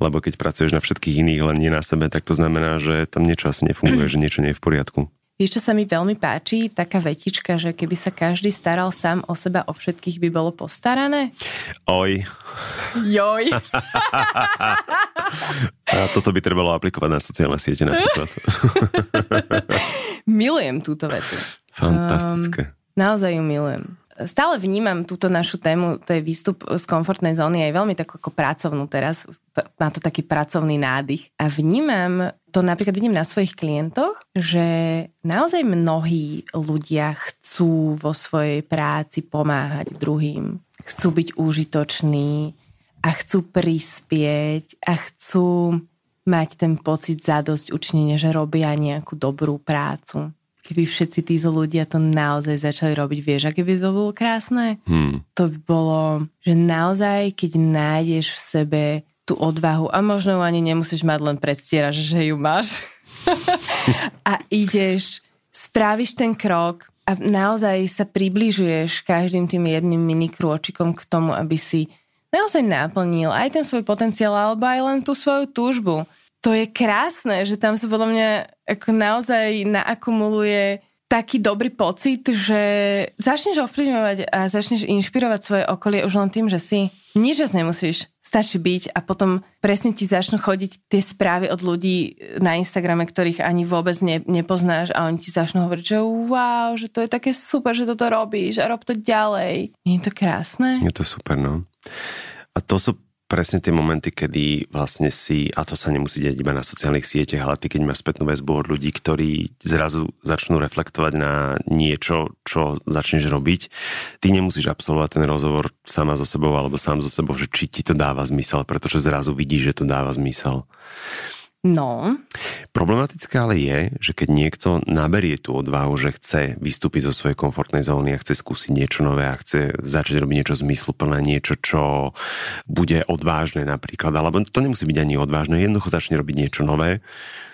Lebo keď pracuješ na všetkých iných, len nie na sebe, tak to znamená, že tam niečo asi nefunguje, že niečo nie je v poriadku. Vieš, čo sa mi veľmi páči? Taká vetička, že keby sa každý staral sám o seba, o všetkých by bolo postarané? Oj. Joj. A toto by trebalo aplikovať na sociálne siete napríklad. milujem túto vetu. Fantastické. Um, naozaj ju milujem stále vnímam túto našu tému, to je výstup z komfortnej zóny aj veľmi takú ako pracovnú teraz, má to taký pracovný nádych. A vnímam, to napríklad vidím na svojich klientoch, že naozaj mnohí ľudia chcú vo svojej práci pomáhať druhým. Chcú byť užitoční a chcú prispieť a chcú mať ten pocit zadosť učinenia, že robia nejakú dobrú prácu keby všetci títo ľudia to naozaj začali robiť, vieš, aké by to bolo krásne? Hmm. To by bolo, že naozaj, keď nájdeš v sebe tú odvahu a možno ju ani nemusíš mať len predstieraš, že ju máš a ideš, spravíš ten krok a naozaj sa približuješ každým tým jedným mini krôčikom k tomu, aby si naozaj naplnil aj ten svoj potenciál alebo aj len tú svoju túžbu to je krásne, že tam sa podľa mňa ako naozaj naakumuluje taký dobrý pocit, že začneš ovplyvňovať a začneš inšpirovať svoje okolie už len tým, že si nič nemusíš, stačí byť a potom presne ti začnú chodiť tie správy od ľudí na Instagrame, ktorých ani vôbec ne, nepoznáš a oni ti začnú hovoriť, že wow, že to je také super, že toto robíš a rob to ďalej. Nie je to krásne? Je to super, no. A to sú presne tie momenty, kedy vlastne si, a to sa nemusí deť iba na sociálnych sieťach, ale ty keď máš spätnú väzbu od ľudí, ktorí zrazu začnú reflektovať na niečo, čo začneš robiť, ty nemusíš absolvovať ten rozhovor sama so sebou alebo sám so sebou, že či ti to dáva zmysel, pretože zrazu vidíš, že to dáva zmysel. No. Problematické ale je, že keď niekto naberie tú odvahu, že chce vystúpiť zo svojej komfortnej zóny a chce skúsiť niečo nové a chce začať robiť niečo zmysluplné, niečo, čo bude odvážne napríklad, alebo to nemusí byť ani odvážne, jednoducho začne robiť niečo nové,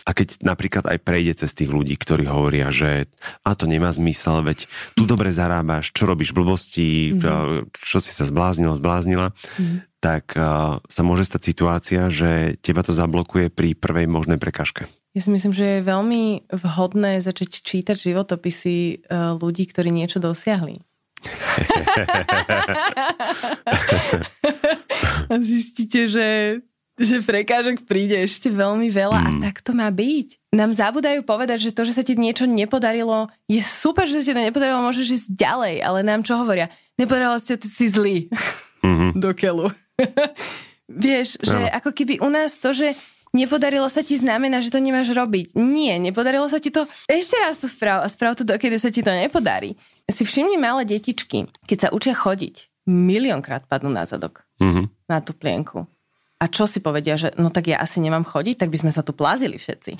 a keď napríklad aj prejde cez tých ľudí, ktorí hovoria, že a to nemá zmysel, veď tu dobre zarábaš, čo robíš blbosti, mm. čo si sa zbláznila, zbláznila, mm tak uh, sa môže stať situácia, že teba to zablokuje pri prvej možnej prekažke. Ja si myslím, že je veľmi vhodné začať čítať životopisy uh, ľudí, ktorí niečo dosiahli. a zistíte, že, že prekážok príde ešte veľmi veľa mm. a tak to má byť. Nám zabudajú povedať, že to, že sa ti niečo nepodarilo, je super, že sa ti to nepodarilo, môžeš ísť ďalej, ale nám čo hovoria? Nepodarilo sa ti, si zlý. Mm-hmm. Do keľu. Vieš, že ako keby u nás to, že nepodarilo sa ti znamená, že to nemáš robiť. Nie, nepodarilo sa ti to, ešte raz to sprav a sprav to, dokedy sa ti to nepodarí. Si všimni malé detičky, keď sa učia chodiť, miliónkrát padnú na zadok mm-hmm. na tú plienku. A čo si povedia, že no tak ja asi nemám chodiť, tak by sme sa tu plázili všetci.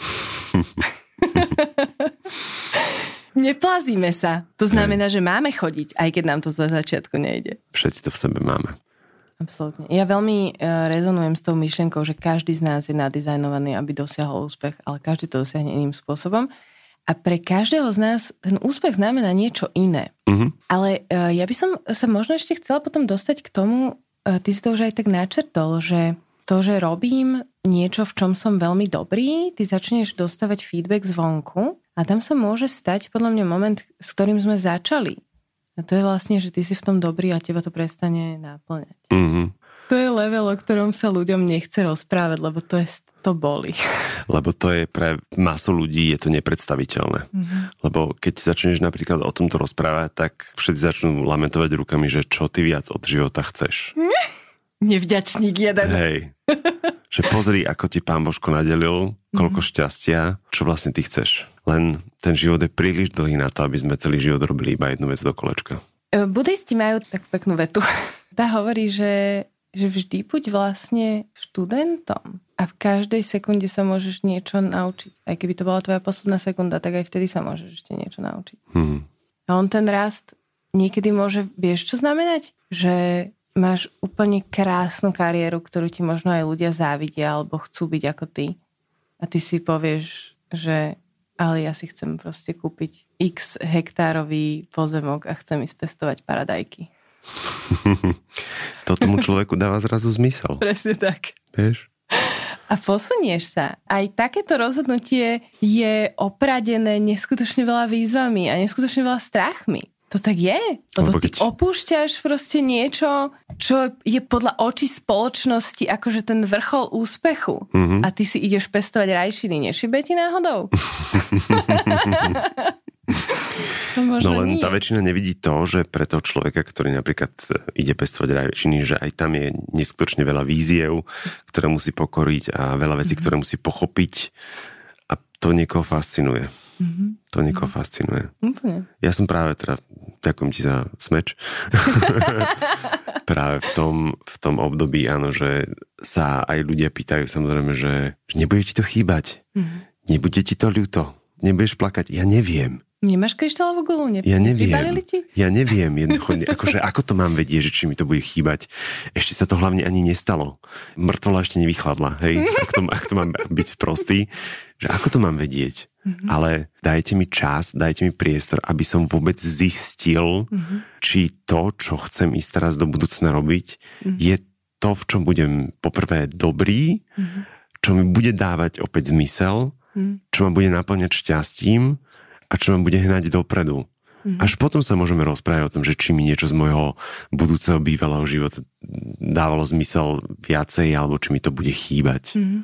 Neplazíme sa. To znamená, že máme chodiť, aj keď nám to za začiatku nejde. Všetci to v sebe máme. Absolutne. Ja veľmi uh, rezonujem s tou myšlienkou, že každý z nás je nadizajnovaný, aby dosiahol úspech, ale každý to dosiahne iným spôsobom. A pre každého z nás ten úspech znamená niečo iné. Uh-huh. Ale uh, ja by som sa možno ešte chcela potom dostať k tomu, ty si to už aj tak načrtol, že to, že robím niečo, v čom som veľmi dobrý, ty začneš dostávať feedback zvonku a tam sa môže stať podľa mňa moment, s ktorým sme začali. A to je vlastne, že ty si v tom dobrý a teba to prestane náplňať. Mm-hmm. To je level, o ktorom sa ľuďom nechce rozprávať, lebo to je to boli. Lebo to je pre masu ľudí je to nepredstaviteľné. Mm-hmm. Lebo keď začneš napríklad o tomto rozprávať, tak všetci začnú lamentovať rukami, že čo ty viac od života chceš. Nevďačník jeden. Hej. že pozri, ako ti pán Božko nadelil, koľko mm-hmm. šťastia, čo vlastne ty chceš. Len ten život je príliš dlhý na to, aby sme celý život robili iba jednu vec do kolečka. E, buddhisti majú tak peknú vetu. Tá hovorí, že že vždy buď vlastne študentom a v každej sekunde sa môžeš niečo naučiť. Aj keby to bola tvoja posledná sekunda, tak aj vtedy sa môžeš ešte niečo naučiť. Hmm. A on ten rast niekedy môže, vieš čo znamenať? Že máš úplne krásnu kariéru, ktorú ti možno aj ľudia závidia alebo chcú byť ako ty. A ty si povieš, že ale ja si chcem proste kúpiť x hektárový pozemok a chcem ísť pestovať paradajky. to tomu človeku dáva zrazu zmysel. Presne tak. Vieš? A posunieš sa. Aj takéto rozhodnutie je opradené neskutočne veľa výzvami a neskutočne veľa strachmi. To tak je. Lebo ty opúšťaš proste niečo, čo je podľa očí spoločnosti akože ten vrchol úspechu. Mm-hmm. A ty si ideš pestovať rajšiny. Nešibe ti náhodou? no len nie. tá väčšina nevidí to, že pre toho človeka, ktorý napríklad ide pestovať rajčiny, že aj tam je neskutočne veľa víziev, ktoré musí pokoriť a veľa vecí, mm-hmm. ktoré musí pochopiť a to niekoho fascinuje. Mm-hmm. To niekoho fascinuje. Úplne. Ja som práve teda, ďakujem ti za smeč, práve v tom, v tom období, áno, že sa aj ľudia pýtajú samozrejme, že, že nebude ti to chýbať, mm-hmm. nebude ti to ľúto, nebudeš plakať. Ja neviem. Nemáš kryštálovú gulu? Ne- ja neviem. Ti? Ja neviem jednoducho, akože, ako to mám vedieť, že či mi to bude chýbať. Ešte sa to hlavne ani nestalo. Mŕtvola ešte nevychladla, hej, ak to, ak to mám byť sprostý, že ako to mám vedieť. Mm-hmm. Ale dajte mi čas, dajte mi priestor, aby som vôbec zistil, mm-hmm. či to, čo chcem ísť teraz do budúcna robiť, mm-hmm. je to, v čom budem poprvé dobrý, mm-hmm. čo mi bude dávať opäť zmysel, mm-hmm. čo ma bude naplňať šťastím a čo nám bude hnať dopredu. Mm-hmm. Až potom sa môžeme rozprávať o tom, že či mi niečo z môjho budúceho bývalého života dávalo zmysel viacej, alebo či mi to bude chýbať. Mm-hmm.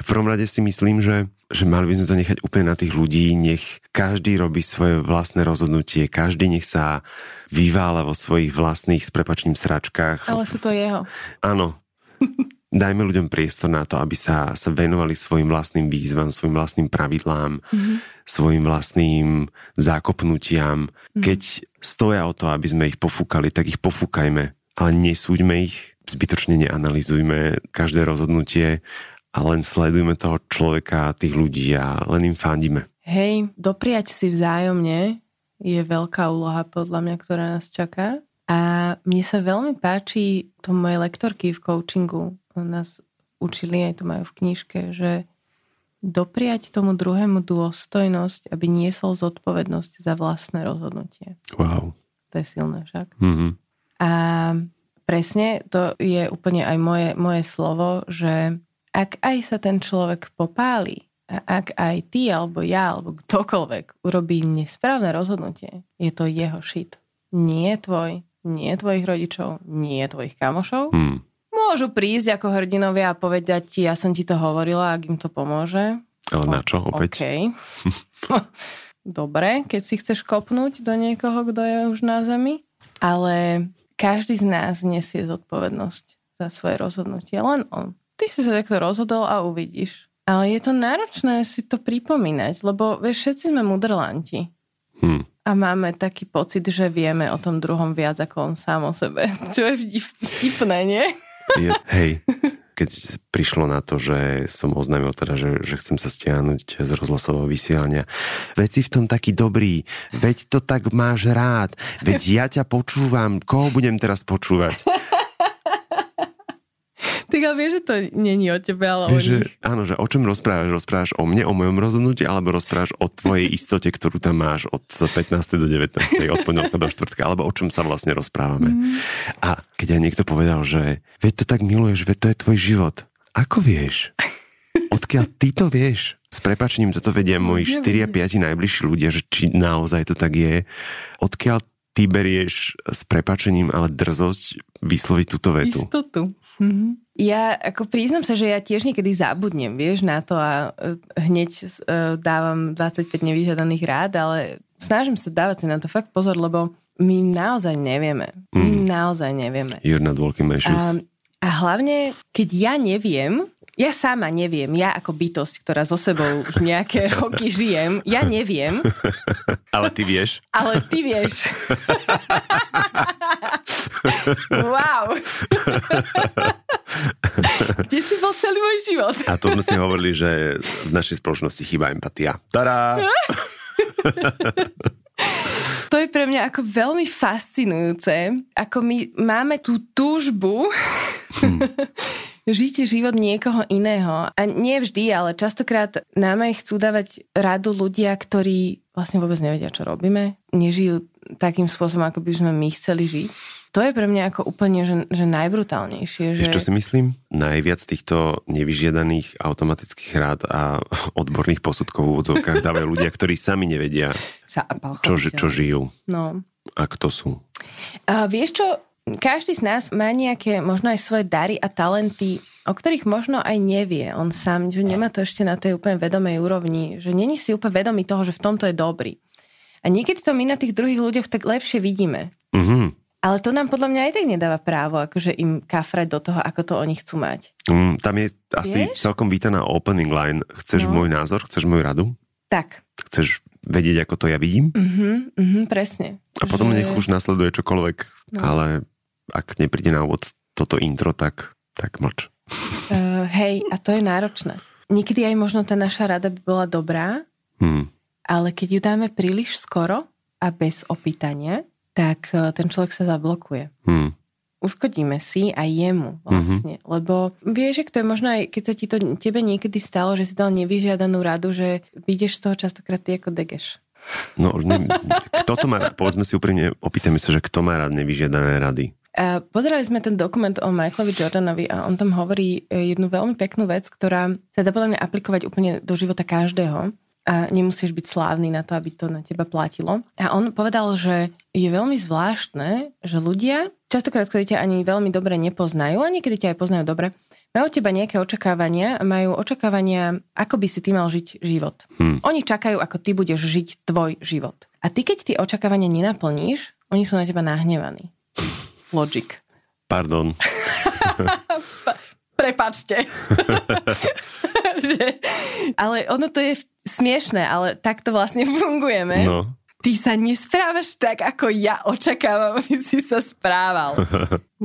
V prvom rade si myslím, že, že mali by sme to nechať úplne na tých ľudí, nech každý robí svoje vlastné rozhodnutie, každý nech sa vyvála vo svojich vlastných s prepačným sračkách. Ale sú to jeho. Áno. dajme ľuďom priestor na to, aby sa, sa venovali svojim vlastným výzvam, svojim vlastným pravidlám, mm-hmm. svojim vlastným zákopnutiam. Mm-hmm. Keď stoja o to, aby sme ich pofúkali, tak ich pofúkajme, ale nesúďme ich, zbytočne neanalizujme každé rozhodnutie a len sledujme toho človeka, tých ľudí a len im fandíme. Hej, dopriať si vzájomne je veľká úloha podľa mňa, ktorá nás čaká. A mne sa veľmi páči to moje lektorky v coachingu, nás učili, aj to majú v knižke, že dopriať tomu druhému dôstojnosť, aby niesol zodpovednosť za vlastné rozhodnutie. Wow. To je silné však. Mm-hmm. A presne to je úplne aj moje, moje slovo, že ak aj sa ten človek popáli a ak aj ty, alebo ja, alebo ktokoľvek urobí nesprávne rozhodnutie, je to jeho šit. Nie tvoj, nie tvojich rodičov, nie tvojich kamošov, mm Môžu prísť ako hrdinovia a povedať ti, ja som ti to hovorila, ak im to pomôže. Ale na čo opäť? Okay. Dobre, keď si chceš kopnúť do niekoho, kto je už na zemi. Ale každý z nás nesie zodpovednosť za svoje rozhodnutie. Len on. Ty si sa takto rozhodol a uvidíš. Ale je to náročné si to pripomínať, lebo vieš, všetci sme mudrlanti. Hmm. A máme taký pocit, že vieme o tom druhom viac ako on sám o sebe. Čo je vtipné, nie? Je, hej, keď prišlo na to, že som oznámil teda, že, že chcem sa stiahnuť z rozhlasového vysielania. Veď si v tom taký dobrý, veď to tak máš rád, veď ja ťa počúvam, koho budem teraz počúvať? Tak ale vieš, že to není o tebe, ale Vieš, o že, áno, že o čom rozprávaš? Rozprávaš o mne, o mojom rozhodnutí, alebo rozprávaš o tvojej istote, ktorú tam máš od 15. do 19. od pondelka do štvrtka, alebo o čom sa vlastne rozprávame. Mm. A keď aj niekto povedal, že veď to tak miluješ, veď to je tvoj život. Ako vieš? Odkiaľ ty to vieš? S prepačením toto vedia moji 4 a 5 najbližší ľudia, že či naozaj to tak je. Odkiaľ ty berieš s prepačením, ale drzosť vysloviť túto vetu? Istotu. Mhm. Ja ako priznam sa, že ja tiež niekedy zabudnem, vieš, na to a e, hneď e, dávam 25 nevyžiadaných rád, ale snažím sa dávať si na to fakt pozor, lebo my naozaj nevieme. My Mm. naozaj nevieme. You're not walking my shoes. A, a hlavne, keď ja neviem, ja sama neviem, ja ako bytosť, ktorá so sebou už nejaké roky žijem, ja neviem, Ale ty vieš. ale ty vieš. wow. Kde si bol celý môj život? A to sme si hovorili, že v našej spoločnosti chýba empatia. Tada! To je pre mňa ako veľmi fascinujúce, ako my máme tú túžbu žiť život niekoho iného. A nie vždy, ale častokrát nám aj chcú dávať radu ľudia, ktorí vlastne vôbec nevedia, čo robíme. Nežijú takým spôsobom, ako by sme my chceli žiť. To je pre mňa ako úplne že, že najbrutálnejšie. Že... Vieš, čo si myslím? Najviac týchto nevyžiadaných automatických rád a odborných posudkov v úvodzovkách dávajú ľudia, ktorí sami nevedia, Sa, čo, čo žijú No. a kto sú. A vieš čo, každý z nás má nejaké možno aj svoje dary a talenty, o ktorých možno aj nevie on sám, že nemá to ešte na tej úplne vedomej úrovni, že není si úplne vedomý toho, že v tomto je dobrý. A niekedy to my na tých druhých ľuďoch tak lepšie vidíme. Mhm. Ale to nám podľa mňa aj tak nedáva právo, akože im kafrať do toho, ako to oni chcú mať. Mm, tam je asi Vieš? celkom vítaná opening line. Chceš No. môj názor? Chceš moju radu? Tak. Chceš vedieť, ako to ja vidím? Mhm, mhm, presne. A potom Že- nech už nasleduje čokoľvek, No. ale ak nepríde na úvod toto intro, tak, tak mlč. Uh, hej, a to je náročné. Niekedy aj možno tá naša rada by bola dobrá, Hm. ale keď ju dáme príliš skoro a bez opýtania, tak eh, ten človek sa zablokuje. Hm. Uškodíme si aj jemu vlastne. Mm-hmm. Lebo vieš, že to je možno aj, keď sa ti to tebe niekedy stalo, že si dal nevyžiadanú radu, že vyjdeš z toho častokrát ty ako degeš. No, ne, kto to má? Povedzme si úprimne, opýtajme sa, že kto má rád nevyžiadané rady. A pozerali sme ten dokument o Michaelovi Jordanovi a on tam hovorí eh, jednu veľmi peknú vec, ktorá sa dá podľa mňa aplikovať úplne do života každého a nemusíš byť slávny na to, aby to na teba platilo. A on povedal, že je veľmi zvláštne, že ľudia, častokrát, ktorí ťa ani veľmi dobre nepoznajú, a niekedy ťa aj poznajú dobre, majú teba nejaké očakávania a majú očakávania, ako by si ty mal žiť život. Hm. Oni čakajú, ako ty budeš žiť tvoj život. A ty, keď tie očakávania nenaplníš, oni sú na teba nahnevaní. Logic. Pardon. Prepačte. že, ale ono to je smiešné, ale takto vlastne fungujeme. No. Ty sa nesprávaš tak, ako ja očakávam, aby si sa správal.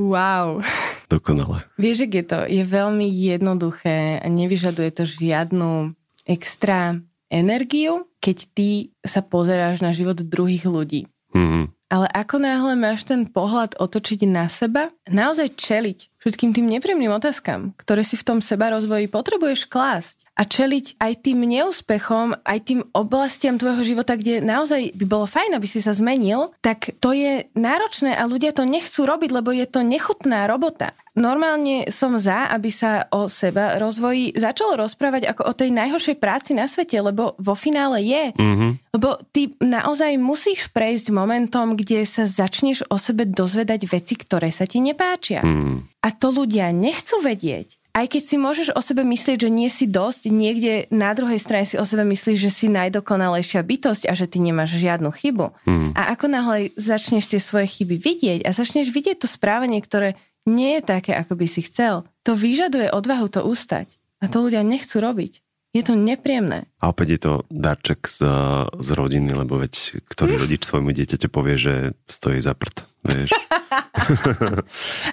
Wow. Dokonale. Vieš, ak je to? Je veľmi jednoduché a nevyžaduje to žiadnu extra energiu, keď ty sa pozeráš na život druhých ľudí. Mhm. Ale ako náhle máš ten pohľad otočiť na seba, naozaj čeliť všetkým tým nepríjemným otázkam, ktoré si v tom seba rozvoji potrebuješ klásť a čeliť aj tým neúspechom, aj tým oblastiam tvojho života, kde naozaj by bolo fajn, aby si sa zmenil, tak to je náročné a ľudia to nechcú robiť, lebo je to nechutná robota. Normálne som za, aby sa o seba rozvoji začalo rozprávať ako o tej najhoršej práci na svete, lebo vo finále je. Mhm. Lebo ty naozaj musíš prejsť momentom, kde sa začneš o sebe dozvedať veci, ktoré sa ti nepáčia. Mhm. A to ľudia nechcú vedieť. Aj keď si môžeš o sebe myslieť, že nie si dosť, niekde na druhej strane si o sebe myslíš, že si najdokonalejšia bytosť a že ty nemáš žiadnu chybu. Mhm. A ako náhle začneš tie svoje chyby vidieť a začneš vidieť to správanie, ktoré nie je také, ako by si chcel, to vyžaduje odvahu to ustať. A to ľudia nechcú robiť. Je to nepríjemné. A opäť je to darček z, z rodiny, lebo veď ktorý rodič svojmu dieťaťu povie, že stojí za prd, vieš.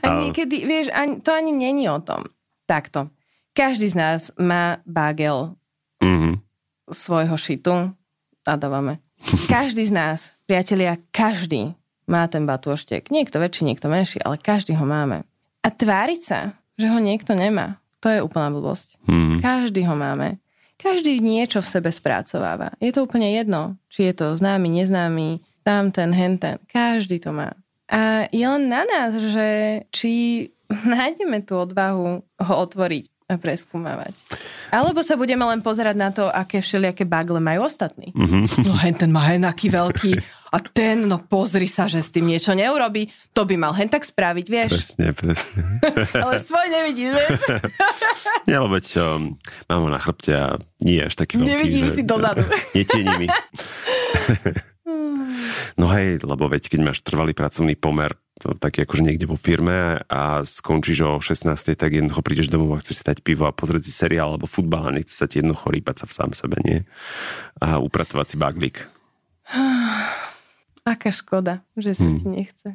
A niekedy, vieš, ani, to ani není o tom. Takto. Každý z nás má bagel Mhm. svojho šitu a dávame. Každý z nás, priatelia, každý má ten batúštek. Niekto väčší, niekto menší, ale každý ho máme. A tváriť sa, že ho niekto nemá. To je úplná blbosť. Hmm. Každý ho máme. Každý niečo v sebe spracováva. Je to úplne jedno, či je to známy, neznámy, tam ten, hen ten. Každý to má. A je len na nás, že či nájdeme tú odvahu ho otvoriť preskúmavať. Alebo sa budeme len pozerať na to, aké všelijaké bagle majú ostatní. Mm-hmm. No hen ten má hen aký veľký a ten, no pozri sa, že s tým niečo neurobí, to by mal hen tak spraviť, vieš. Presne, presne. Ale svoj nevidíš, vieš. Nie, lebo veď um, mám ho na chrbte a nie až taký veľký. Nevidím že, si dozadu. Netieni mi. No hej, lebo veď keď máš trvalý pracovný pomer, to taký akože niekde vo firme a skončíš o 16. tak jednoducho prídeš domov a chceš si dať pivo a pozrieť si seriál alebo futbal a nechce sa ti jednoducho rýpať sa v sám sebe, nie? A upratovať si baglík. Aká škoda, že sa hmm. ti nechce.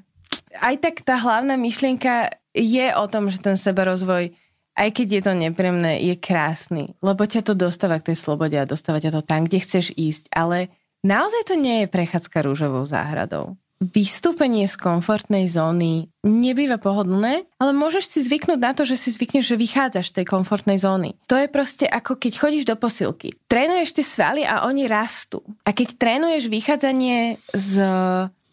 Aj tak tá hlavná myšlienka je o tom, že ten sebarozvoj, aj keď je to nepríjemné, je krásny. Lebo ťa to dostáva k tej slobode a dostáva ťa to tam, kde chceš ísť. Ale naozaj to nie je prechádzka rúžovou záhradou vystúpenie z komfortnej zóny nebýva pohodlné, ale môžeš si zvyknúť na to, že si zvykneš, že vychádzaš z tej komfortnej zóny. To je proste ako keď chodíš do posilky. Trénuješ tie svaly a oni rastú. A keď trénuješ vychádzanie z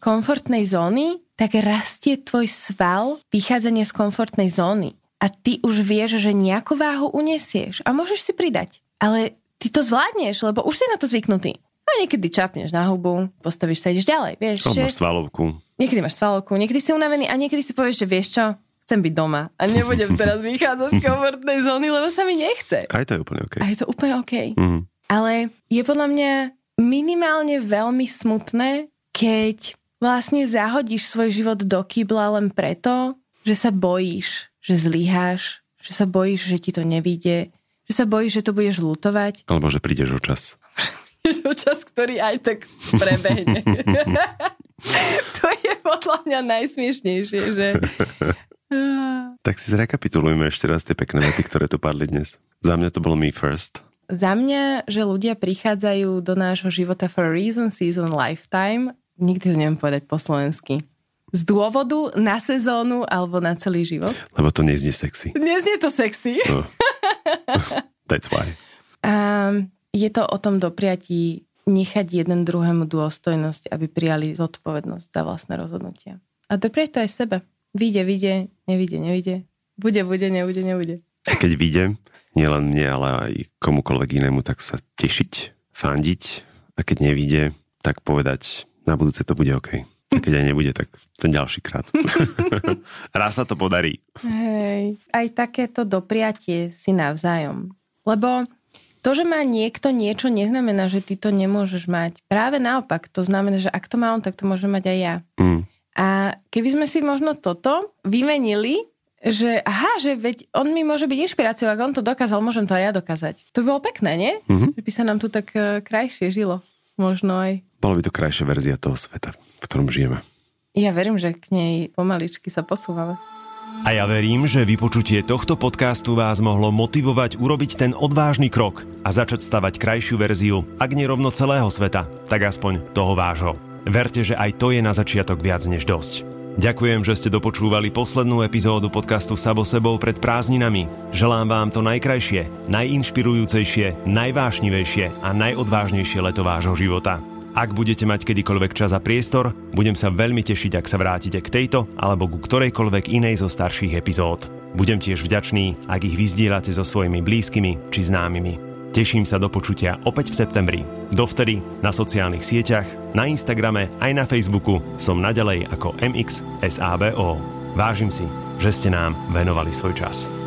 komfortnej zóny, tak rastie tvoj sval vychádzanie z komfortnej zóny. A ty už vieš, že nejakú váhu unesieš a môžeš si pridať. Ale ty to zvládneš, lebo už si na to zvyknutý. A niekedy čapneš na hubu, postavíš sa, ideš ďalej, vieš. No, že... máš svalovku. Niekedy máš svalovku, niekedy si unavený a niekedy si povieš, že vieš čo, chcem byť doma a nebudem teraz vychádzať z komfortnej zóny, lebo sa mi nechce. Aj to je úplne OK. A je to úplne OK. Mm. Ale je podľa mňa minimálne veľmi smutné, keď vlastne zahodíš svoj život do kýbla len preto, že sa bojíš, že zlyháš, že sa bojíš, že ti to nevíde, že sa bojíš, že to budeš lutovať. Alebo že prídeš o čas. čas, ktorý aj tak prebehne. to je podľa mňa najsmiešnejšie, že... tak si zrekapitulujme ešte raz tie pekné vety, ktoré tu padli dnes. Za mňa to bolo me first. Za mňa, že ľudia prichádzajú do nášho života for a reason, season, lifetime. Nikdy to neviem povedať po slovensky. Z dôvodu na sezónu alebo na celý život. Lebo to neznie sexy. Neznie to sexy. No. That's why. Um, je to o tom dopriatí nechať jeden druhému dôstojnosť, aby prijali zodpovednosť za vlastné rozhodnutia. A dopriať to aj sebe. Vyjde, vyjde, nevyjde, nevyjde. Bude, bude, nebude, nebude. A keď vyjde, nielen mne, ale aj komukoľvek inému, tak sa tešiť, fandiť. A keď nevyjde, tak povedať, na budúce to bude OK. A keď aj nebude, tak ten ďalší krát. Raz sa to podarí. Hej, aj takéto dopriatie si navzájom. Lebo to, že má niekto niečo, neznamená, že ty to nemôžeš mať. Práve naopak, to znamená, že ak to má on, tak to môže mať aj ja. Mm. A keby sme si možno toto vymenili, že aha, že veď on mi môže byť inšpiráciou, ak on to dokázal, môžem to aj ja dokázať. To by bolo pekné, nie? Mm-hmm. Že by sa nám tu tak uh, krajšie žilo. Možno aj. Bolo by to krajšia verzia toho sveta, v ktorom žijeme. Ja verím, že k nej pomaličky sa posúvame. A ja verím, že vypočutie tohto podcastu vás mohlo motivovať urobiť ten odvážny krok a začať stavať krajšiu verziu, ak nie rovno celého sveta, tak aspoň toho vášho. Verte, že aj to je na začiatok viac než dosť. Ďakujem, že ste dopočúvali poslednú epizódu podcastu Sabo sebou pred prázdninami. Želám vám to najkrajšie, najinšpirujúcejšie, najvášnivejšie a najodvážnejšie leto vášho života. Ak budete mať kedykoľvek čas a priestor, budem sa veľmi tešiť, ak sa vrátite k tejto alebo ku ktorejkoľvek inej zo starších epizód. Budem tiež vďačný, ak ich vyzdielate so svojimi blízkymi či známymi. Teším sa do počutia opäť v septembri. Dovtedy na sociálnych sieťach, na Instagrame aj na Facebooku som naďalej ako MXSABO. Vážim si, že ste nám venovali svoj čas.